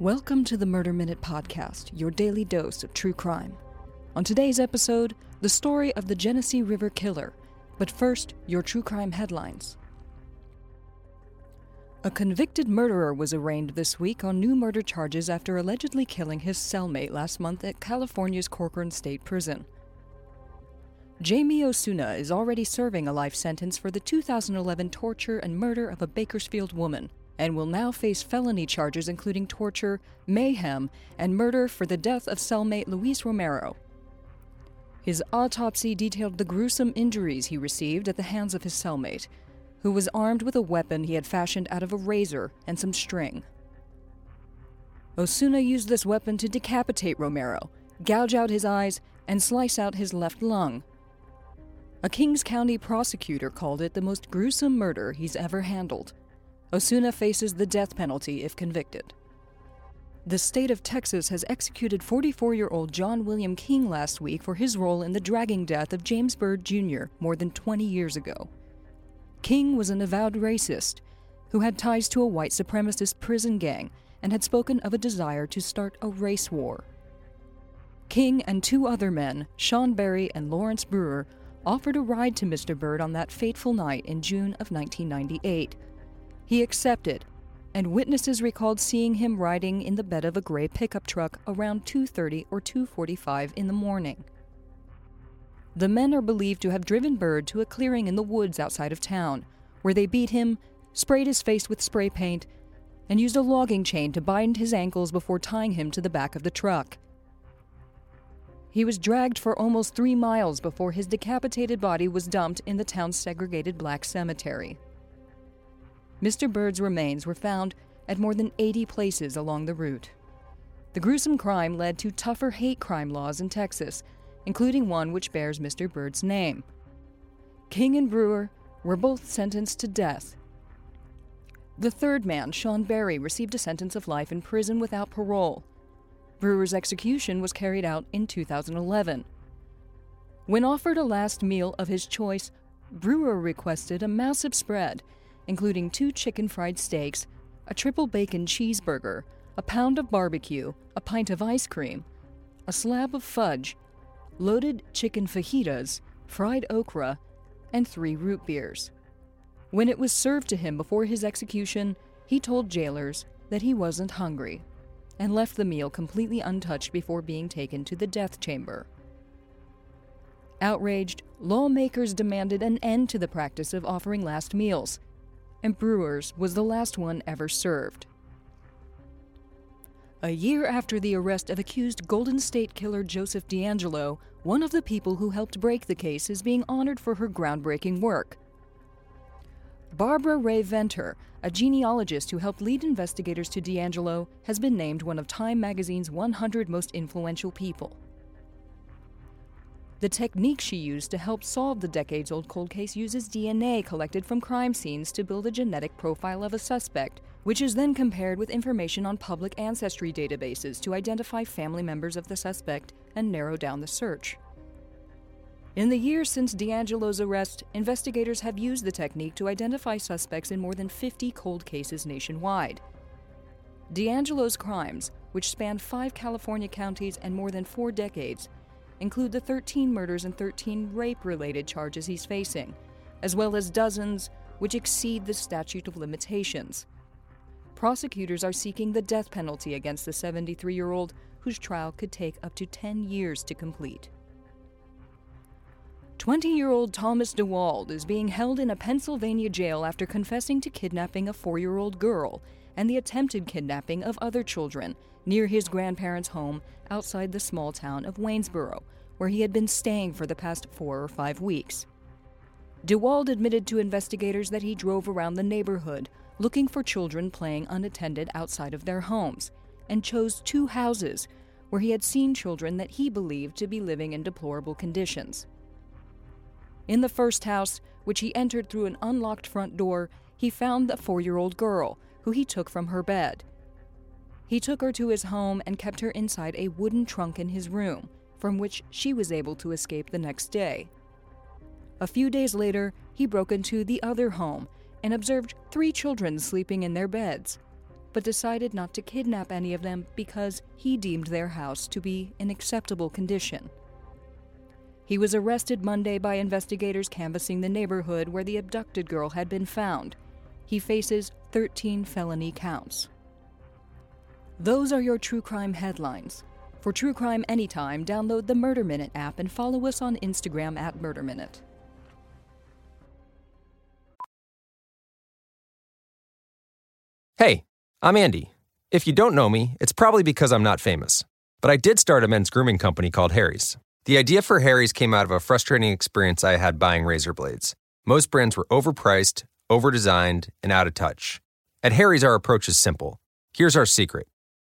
Welcome to the Murder Minute Podcast, your daily dose of true crime. On today's episode, the story of the Genesee River Killer. But first, your true crime headlines. A convicted murderer was arraigned this week on new murder charges after allegedly killing his cellmate last month at California's Corcoran State Prison. Jamie Osuna is already serving a life sentence for the 2011 torture and murder of a Bakersfield woman and will now face felony charges including torture, mayhem, and murder for the death of cellmate Luis Romero. His autopsy detailed the gruesome injuries he received at the hands of his cellmate, who was armed with a weapon he had fashioned out of a razor and some string. Osuna used this weapon to decapitate Romero, gouge out his eyes, and slice out his left lung. A Kings County prosecutor called it the most gruesome murder he's ever handled. Osuna faces the death penalty if convicted. The state of Texas has executed 44 year old John William King last week for his role in the dragging death of James Byrd Jr. more than 20 years ago. King was an avowed racist who had ties to a white supremacist prison gang and had spoken of a desire to start a race war. King and two other men, Shawn Berry and Lawrence Brewer, offered a ride to Mr. Byrd on that fateful night in June of 1998 he accepted, and witnesses recalled seeing him riding in the bed of a gray pickup truck around 2:30 or 2:45 in the morning. The men are believed to have driven Byrd to a clearing in the woods outside of town, where they beat him, sprayed his face with spray paint, and used a logging chain to bind his ankles before tying him to the back of the truck. He was dragged for almost three miles before his decapitated body was dumped in the town's segregated black cemetery. Mr. Byrd's remains were found at more than 80 places along the route. The gruesome crime led to tougher hate crime laws in Texas, including one which bears Mr. Byrd's name. King and Brewer were both sentenced to death. The third man, Shawn Berry, received a sentence of life in prison without parole. Brewer's execution was carried out in 2011. When offered a last meal of his choice, Brewer requested a massive spread including two chicken fried steaks, a triple bacon cheeseburger, a pound of barbecue, a pint of ice cream, a slab of fudge, loaded chicken fajitas, fried okra, and three root beers. When it was served to him before his execution, he told jailers that he wasn't hungry and left the meal completely untouched before being taken to the death chamber. Outraged, lawmakers demanded an end to the practice of offering last meals and Brewers was the last one ever served. A year after the arrest of accused Golden State killer Joseph DeAngelo, one of the people who helped break the case is being honored for her groundbreaking work. Barbara Rae Venter, a genealogist who helped lead investigators to DeAngelo, has been named one of Time magazine's 100 most influential people. The technique she used to help solve the decades old cold case uses DNA collected from crime scenes to build a genetic profile of a suspect, which is then compared with information on public ancestry databases to identify family members of the suspect and narrow down the search. In the years since DeAngelo's arrest, investigators have used the technique to identify suspects in more than 50 cold cases nationwide. DeAngelo's crimes, which spanned five California counties and more than four decades, include the 13 murders and 13 rape related charges he's facing, as well as dozens which exceed the statute of limitations. Prosecutors are seeking the death penalty against the 73 year old, whose trial could take up to 10 years to complete. 20 year old Thomas DeWald is being held in a Pennsylvania jail after confessing to kidnapping a four year old girl and the attempted kidnapping of other children near his grandparents' home outside the small town of Waynesboro, where he had been staying for the past four or five weeks. DeWald admitted to investigators that he drove around the neighborhood looking for children playing unattended outside of their homes and chose two houses where he had seen children that he believed to be living in deplorable conditions. In the first house, which he entered through an unlocked front door, he found the four year old girl, who he took from her bed. He took her to his home and kept her inside a wooden trunk in his room, from which she was able to escape the next day. A few days later, he broke into the other home and observed three children sleeping in their beds. but decided not to kidnap any of them because he deemed their house to be in acceptable condition. He was arrested Monday by investigators canvassing the neighborhood where the abducted girl had been found. He faces 13 felony counts. Those are your true crime headlines. For true crime anytime, download the Murder Minute app and follow us on Instagram at Murder Minute. Hey, I'm Andy. If you don't know me, it's probably because I'm not famous. But I did start a men's grooming company called Harry's. The idea for Harry's came out of a frustrating experience I had buying razor blades. Most brands were overpriced, overdesigned, and out of touch. At Harry's, our approach is simple. Here's our secret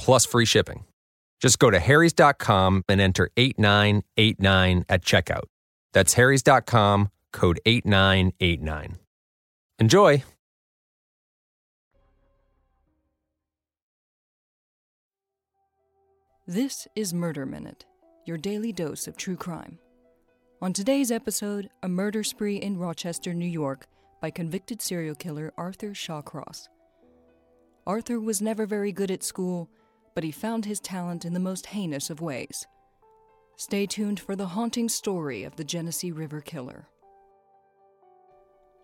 plus free shipping. Just go to harrys.com and enter 8989 at checkout. That's harrys.com, code 8989. Enjoy! This is Murder Minute, your daily dose of true crime. On today's episode, a murder spree in Rochester, New York, by convicted serial killer Arthur Shawcross. Arthur was never very good at school, but he found his talent in the most heinous of ways. Stay tuned for the haunting story of the Genesee River Killer.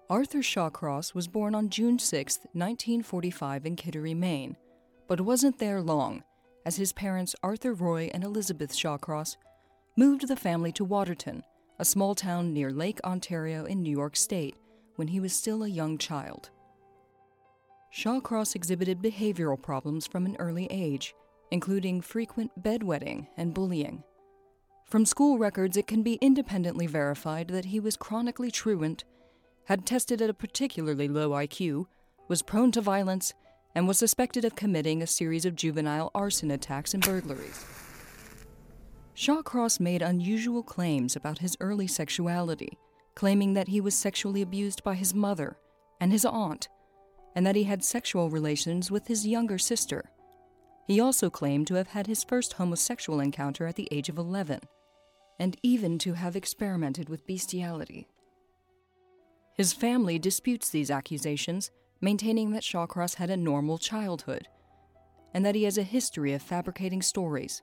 Arthur Shawcross was born on June 6, 1945, in Kittery, Maine, but wasn't there long, as his parents, Arthur Roy and Elizabeth Shawcross, moved the family to Watertown, a small town near Lake Ontario in New York State, when he was still a young child. Shawcross exhibited behavioral problems from an early age, including frequent bedwetting and bullying. From school records, it can be independently verified that he was chronically truant had tested at a particularly low IQ, was prone to violence, and was suspected of committing a series of juvenile arson attacks and burglaries. Shawcross made unusual claims about his early sexuality, claiming that he was sexually abused by his mother and his aunt, and that he had sexual relations with his younger sister. He also claimed to have had his first homosexual encounter at the age of 11, and even to have experimented with bestiality. His family disputes these accusations, maintaining that Shawcross had a normal childhood and that he has a history of fabricating stories.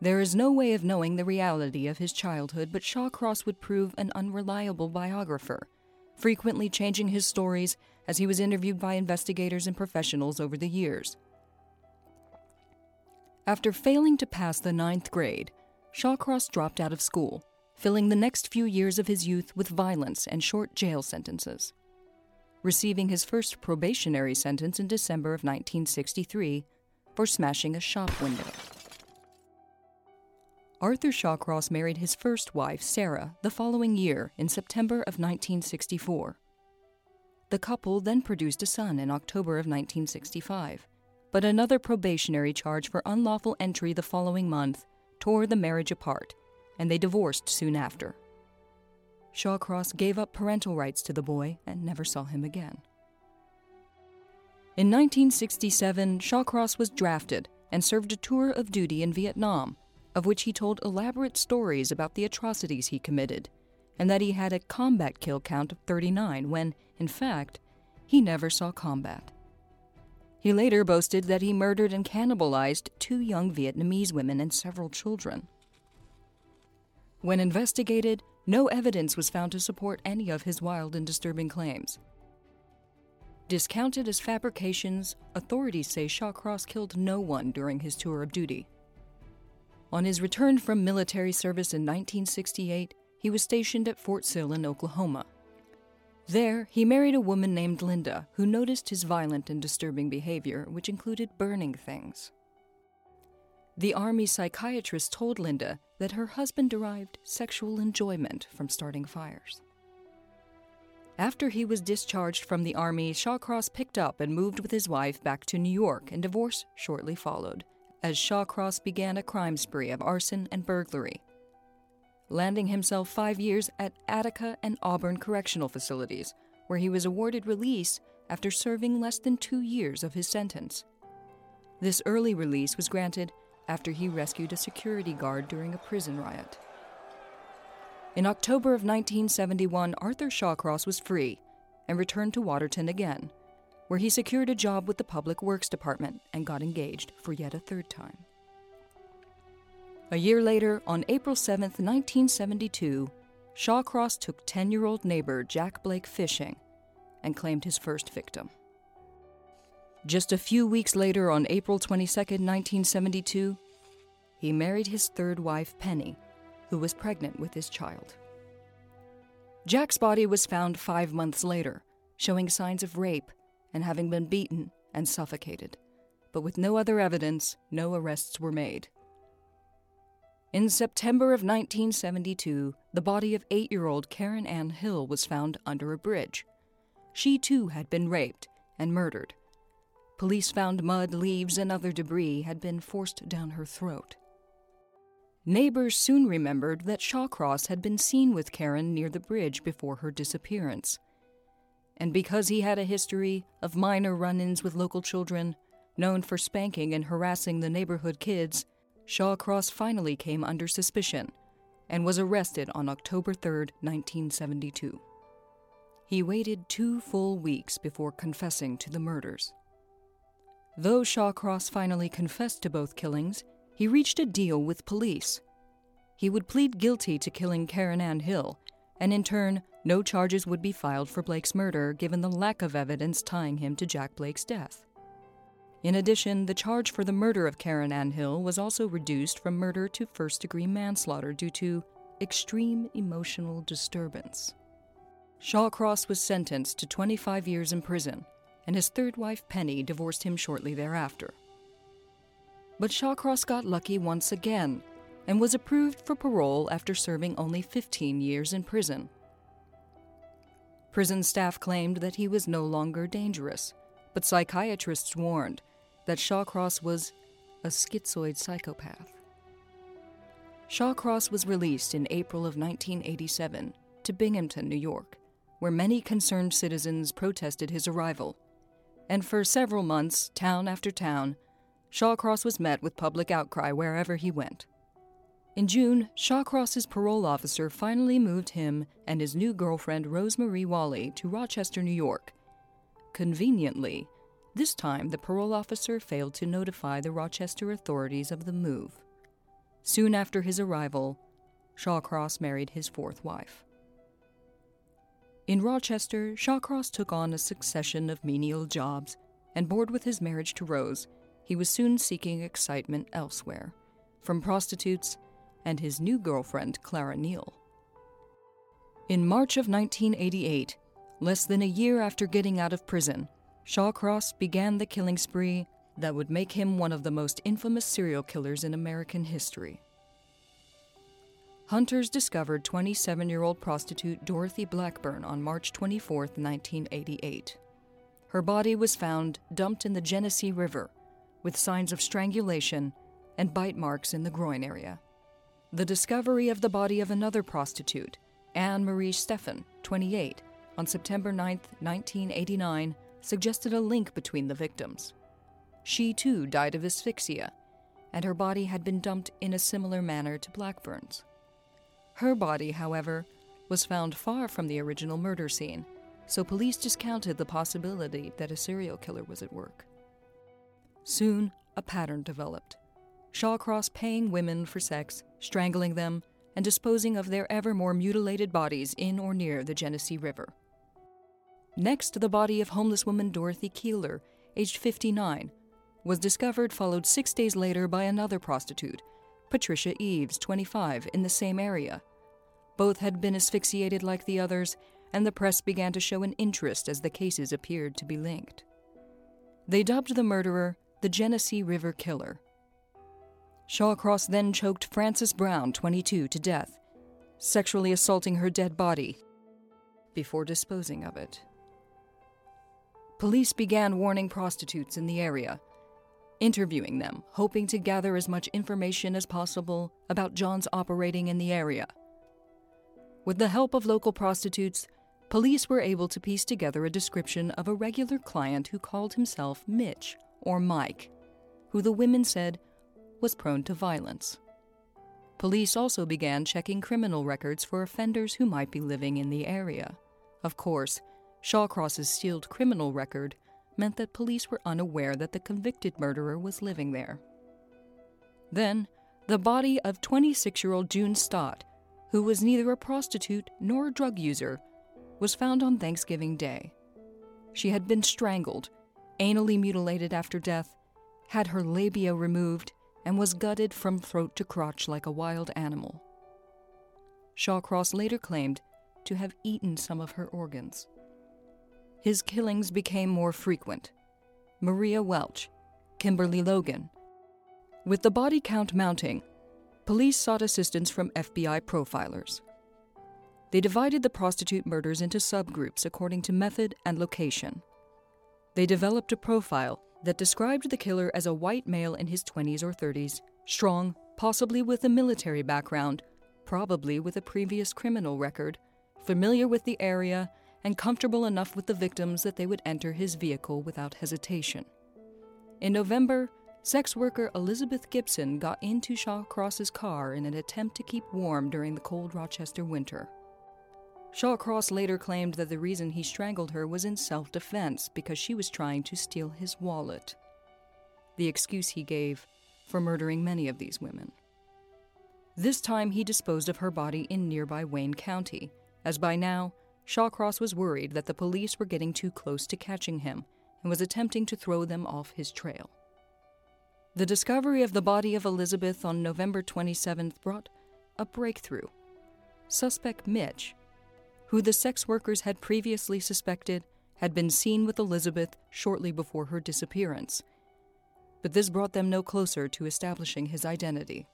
There is no way of knowing the reality of his childhood, but Shawcross would prove an unreliable biographer, frequently changing his stories as he was interviewed by investigators and professionals over the years. After failing to pass the ninth grade, Shawcross dropped out of school filling the next few years of his youth with violence and short jail sentences. Receiving his first probationary sentence in December of 1963 for smashing a shop window. Arthur Shawcross married his first wife, Sarah, the following year in September of 1964. The couple then produced a son in October of 1965, but another probationary charge for unlawful entry the following month tore the marriage apart and they divorced soon after. Shawcross gave up parental rights to the boy and never saw him again. In 1967, Shawcross was drafted and served a tour of duty in Vietnam, of which he told elaborate stories about the atrocities he committed, and that he had a combat kill count of 39 when, in fact, he never saw combat. He later boasted that he murdered and cannibalized two young Vietnamese women and several children. When investigated, no evidence was found to support any of his wild and disturbing claims. Discounted as fabrications, authorities say Shawcross killed no one during his tour of duty. On his return from military service in 1968, he was stationed at Fort Sill in Oklahoma. There, he married a woman named Linda who noticed his violent and disturbing behavior, which included burning things. The Army psychiatrist told Linda that her husband derived sexual enjoyment from starting fires. After he was discharged from the Army, Shawcross picked up and moved with his wife back to New York, and divorce shortly followed, as Shawcross began a crime spree of arson and burglary, landing himself five years at Attica and Auburn correctional facilities, where he was awarded release after serving less than two years of his sentence. This early release was granted after he rescued a security guard during a prison riot. In October of 1971, Arthur Shawcross was free and returned to Watertown again, where he secured a job with the Public Works Department and got engaged for yet a third time. A year later, on April 7, 1972, Shawcross took 10 year old neighbor Jack Blake fishing and claimed his first victim. Just a few weeks later, on April 22, 1972, he married his third wife, Penny, who was pregnant with his child. Jack's body was found five months later, showing signs of rape and having been beaten and suffocated, but with no other evidence, no arrests were made. In September of 1972, the body of eight year old Karen Ann Hill was found under a bridge. She too had been raped and murdered. Police found mud, leaves, and other debris had been forced down her throat. Neighbors soon remembered that Shawcross had been seen with Karen near the bridge before her disappearance. And because he had a history of minor run ins with local children, known for spanking and harassing the neighborhood kids, Shawcross finally came under suspicion and was arrested on October 3, 1972. He waited two full weeks before confessing to the murders. Though Shawcross finally confessed to both killings, he reached a deal with police. He would plead guilty to killing Karen Ann Hill, and in turn, no charges would be filed for Blake's murder given the lack of evidence tying him to Jack Blake's death. In addition, the charge for the murder of Karen Ann Hill was also reduced from murder to first degree manslaughter due to extreme emotional disturbance. Shawcross was sentenced to 25 years in prison, and his third wife, Penny, divorced him shortly thereafter. But Shawcross got lucky once again and was approved for parole after serving only 15 years in prison. Prison staff claimed that he was no longer dangerous, but psychiatrists warned that Shawcross was a schizoid psychopath. Shawcross was released in April of 1987 to Binghamton, New York, where many concerned citizens protested his arrival. And for several months, town after town, Shawcross was met with public outcry wherever he went. In June, Shawcross's parole officer finally moved him and his new girlfriend, Rosemarie Wally, to Rochester, New York. Conveniently, this time the parole officer failed to notify the Rochester authorities of the move. Soon after his arrival, Shawcross married his fourth wife. In Rochester, Shawcross took on a succession of menial jobs, and bored with his marriage to Rose, he was soon seeking excitement elsewhere, from prostitutes and his new girlfriend, Clara Neal. In March of 1988, less than a year after getting out of prison, Shawcross began the killing spree that would make him one of the most infamous serial killers in American history. Hunters discovered 27 year old prostitute Dorothy Blackburn on March 24, 1988. Her body was found dumped in the Genesee River with signs of strangulation and bite marks in the groin area. The discovery of the body of another prostitute, Anne Marie Steffen, 28, on September 9, 1989, suggested a link between the victims. She too died of asphyxia, and her body had been dumped in a similar manner to Blackburn's. Her body, however, was found far from the original murder scene, so police discounted the possibility that a serial killer was at work. Soon, a pattern developed Shawcross paying women for sex, strangling them, and disposing of their ever more mutilated bodies in or near the Genesee River. Next, the body of homeless woman Dorothy Keeler, aged 59, was discovered, followed six days later by another prostitute Patricia Eves, 25, in the same area. Both had been asphyxiated like the others, and the press began to show an interest as the cases appeared to be linked. They dubbed the murderer the Genesee River Killer. Shawcross then choked Frances Brown, 22, to death, sexually assaulting her dead body. before disposing of it. Police began warning prostitutes in the area, interviewing them, hoping to gather as much information as possible about John's operating in the area. With the help of local prostitutes, police were able to piece together a description of a regular client who called himself Mitch or Mike, who the women said was prone to violence. Police also began checking criminal records for offenders who might be living in the area. Of course, Shawcross's sealed criminal record meant that police were unaware that the convicted murderer was living there. Then, the body of 26 year old June Stott, who was neither a prostitute nor a drug user, was found on Thanksgiving Day. She had been strangled, anally mutilated after death, had her labia removed, and was gutted from throat to crotch like a wild animal. Shawcross later claimed to have eaten some of her organs. His killings became more frequent. Maria Welch, Kimberly Logan. With the body count mounting, police sought assistance from FBI profilers. They divided the prostitute murders into subgroups according to method and location. They developed a profile that described the killer as a white male in his 20s or 30s, strong, possibly with a military background, probably with a previous criminal record, familiar with the area, and comfortable enough with the victims that they would enter his vehicle without hesitation. In November, sex worker Elizabeth Gibson got into Shawcross's car in an attempt to keep warm during the cold Rochester winter. Shawcross later claimed that the reason he strangled her was in self defense because she was trying to steal his wallet. The excuse he gave for murdering many of these women. This time he disposed of her body in nearby Wayne County, as by now Shawcross was worried that the police were getting too close to catching him and was attempting to throw them off his trail. The discovery of the body of Elizabeth on November 27th brought a breakthrough. Suspect Mitch, who the sex workers had previously suspected had been seen with Elizabeth shortly before her disappearance. But this brought them no closer to establishing his identity.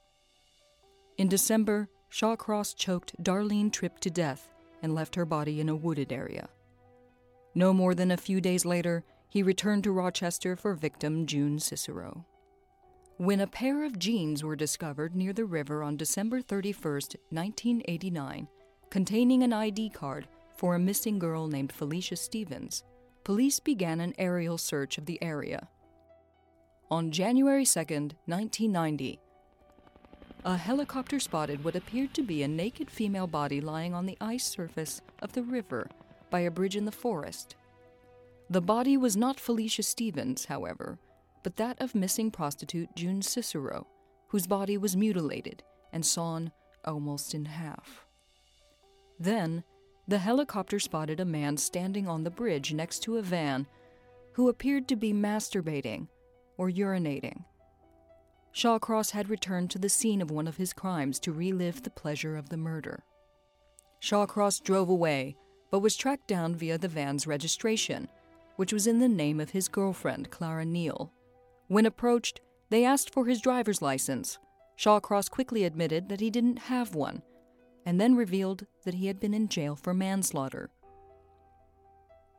In December, Shawcross choked Darlene Tripp to death and left her body in a wooded area. No more than a few days later, he returned to Rochester for victim June Cicero. When a pair of jeans were discovered near the river on December 31, 1989, containing an ID card for a missing girl named Felicia Stevens, police began an aerial search of the area. On January 2, 1990, a helicopter spotted what appeared to be a naked female body lying on the ice surface of the river by a bridge in the forest. The body was not Felicia Stevens, however, but that of missing prostitute June Cicero, whose body was mutilated and sawn almost in half. Then, the helicopter spotted a man standing on the bridge next to a van who appeared to be masturbating or urinating. Shawcross had returned to the scene of one of his crimes to relive the pleasure of the murder. Shawcross drove away, but was tracked down via the van's registration, which was in the name of his girlfriend, Clara Neal. When approached, they asked for his driver's license. Shawcross quickly admitted that he didn't have one, and then revealed that he had been in jail for manslaughter.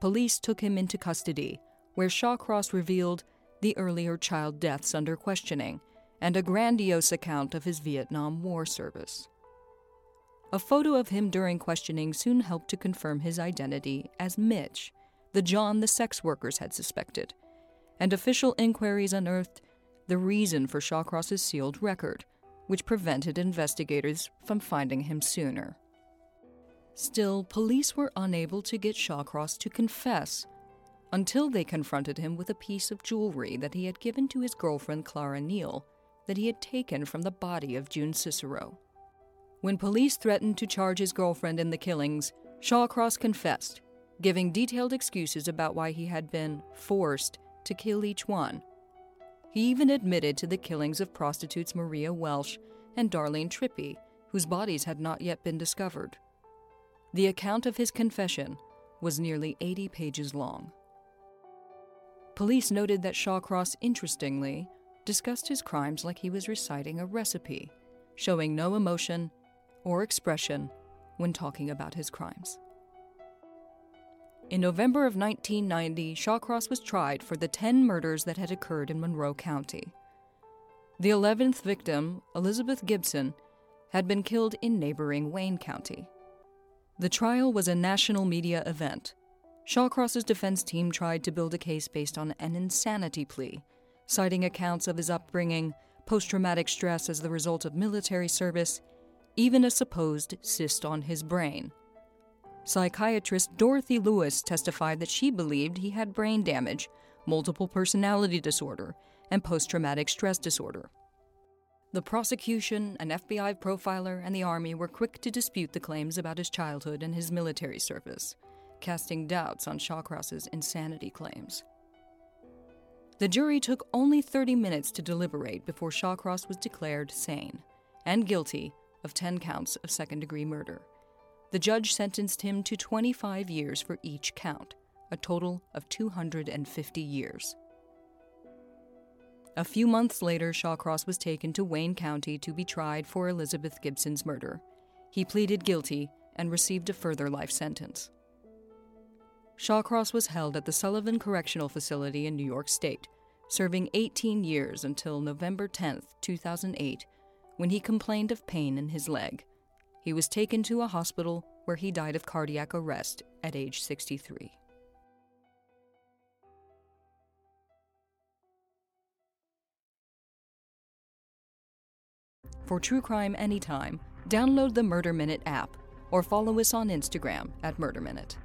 Police took him into custody, where Shawcross revealed the earlier child deaths under questioning and a grandiose account of his Vietnam War service. A photo of him during questioning soon helped to confirm his identity as Mitch, the John the sex workers had suspected, and official inquiries unearthed the reason for Shawcross's sealed record, which prevented investigators from finding him sooner. Still, police were unable to get Shawcross to confess until they confronted him with a piece of jewelry that he had given to his girlfriend Clara Neal that he had taken from the body of June Cicero. When police threatened to charge his girlfriend in the killings, Shawcross confessed, giving detailed excuses about why he had been forced to kill each one. He even admitted to the killings of prostitutes Maria Welch and Darlene Trippi, whose bodies had not yet been discovered. The account of his confession was nearly 80 pages long. Police noted that Shawcross, interestingly, discussed his crimes like he was reciting a recipe, showing no emotion or expression when talking about his crimes. In November of 1990, Shawcross was tried for the 10 murders that had occurred in Monroe County. The 11th victim, Elizabeth Gibson, had been killed in neighboring Wayne County. The trial was a national media event. Shawcross's defense team tried to build a case based on an insanity plea, citing accounts of his upbringing, post traumatic stress as the result of military service, even a supposed cyst on his brain. Psychiatrist Dorothy Lewis testified that she believed he had brain damage, multiple personality disorder, and post traumatic stress disorder. The prosecution, an FBI profiler, and the Army were quick to dispute the claims about his childhood and his military service, casting doubts on Shawcross's insanity claims. The jury took only 30 minutes to deliberate before Shawcross was declared sane and guilty of 10 counts of second degree murder the judge sentenced him to 25 years for each count, a total of 250 years. A few months later, Shawcross was taken to Wayne County to be tried for Elizabeth Gibson's murder. He pleaded guilty and received a further life sentence. Shawcross was held at the Sullivan Correctional Facility in New York State, serving 18 years until November 10, 2008, when he complained of pain in his leg. He was taken to a hospital where he died of cardiac arrest at age 63. For true crime anytime, download the Murder Minute app or follow us on Instagram at Murder Minute.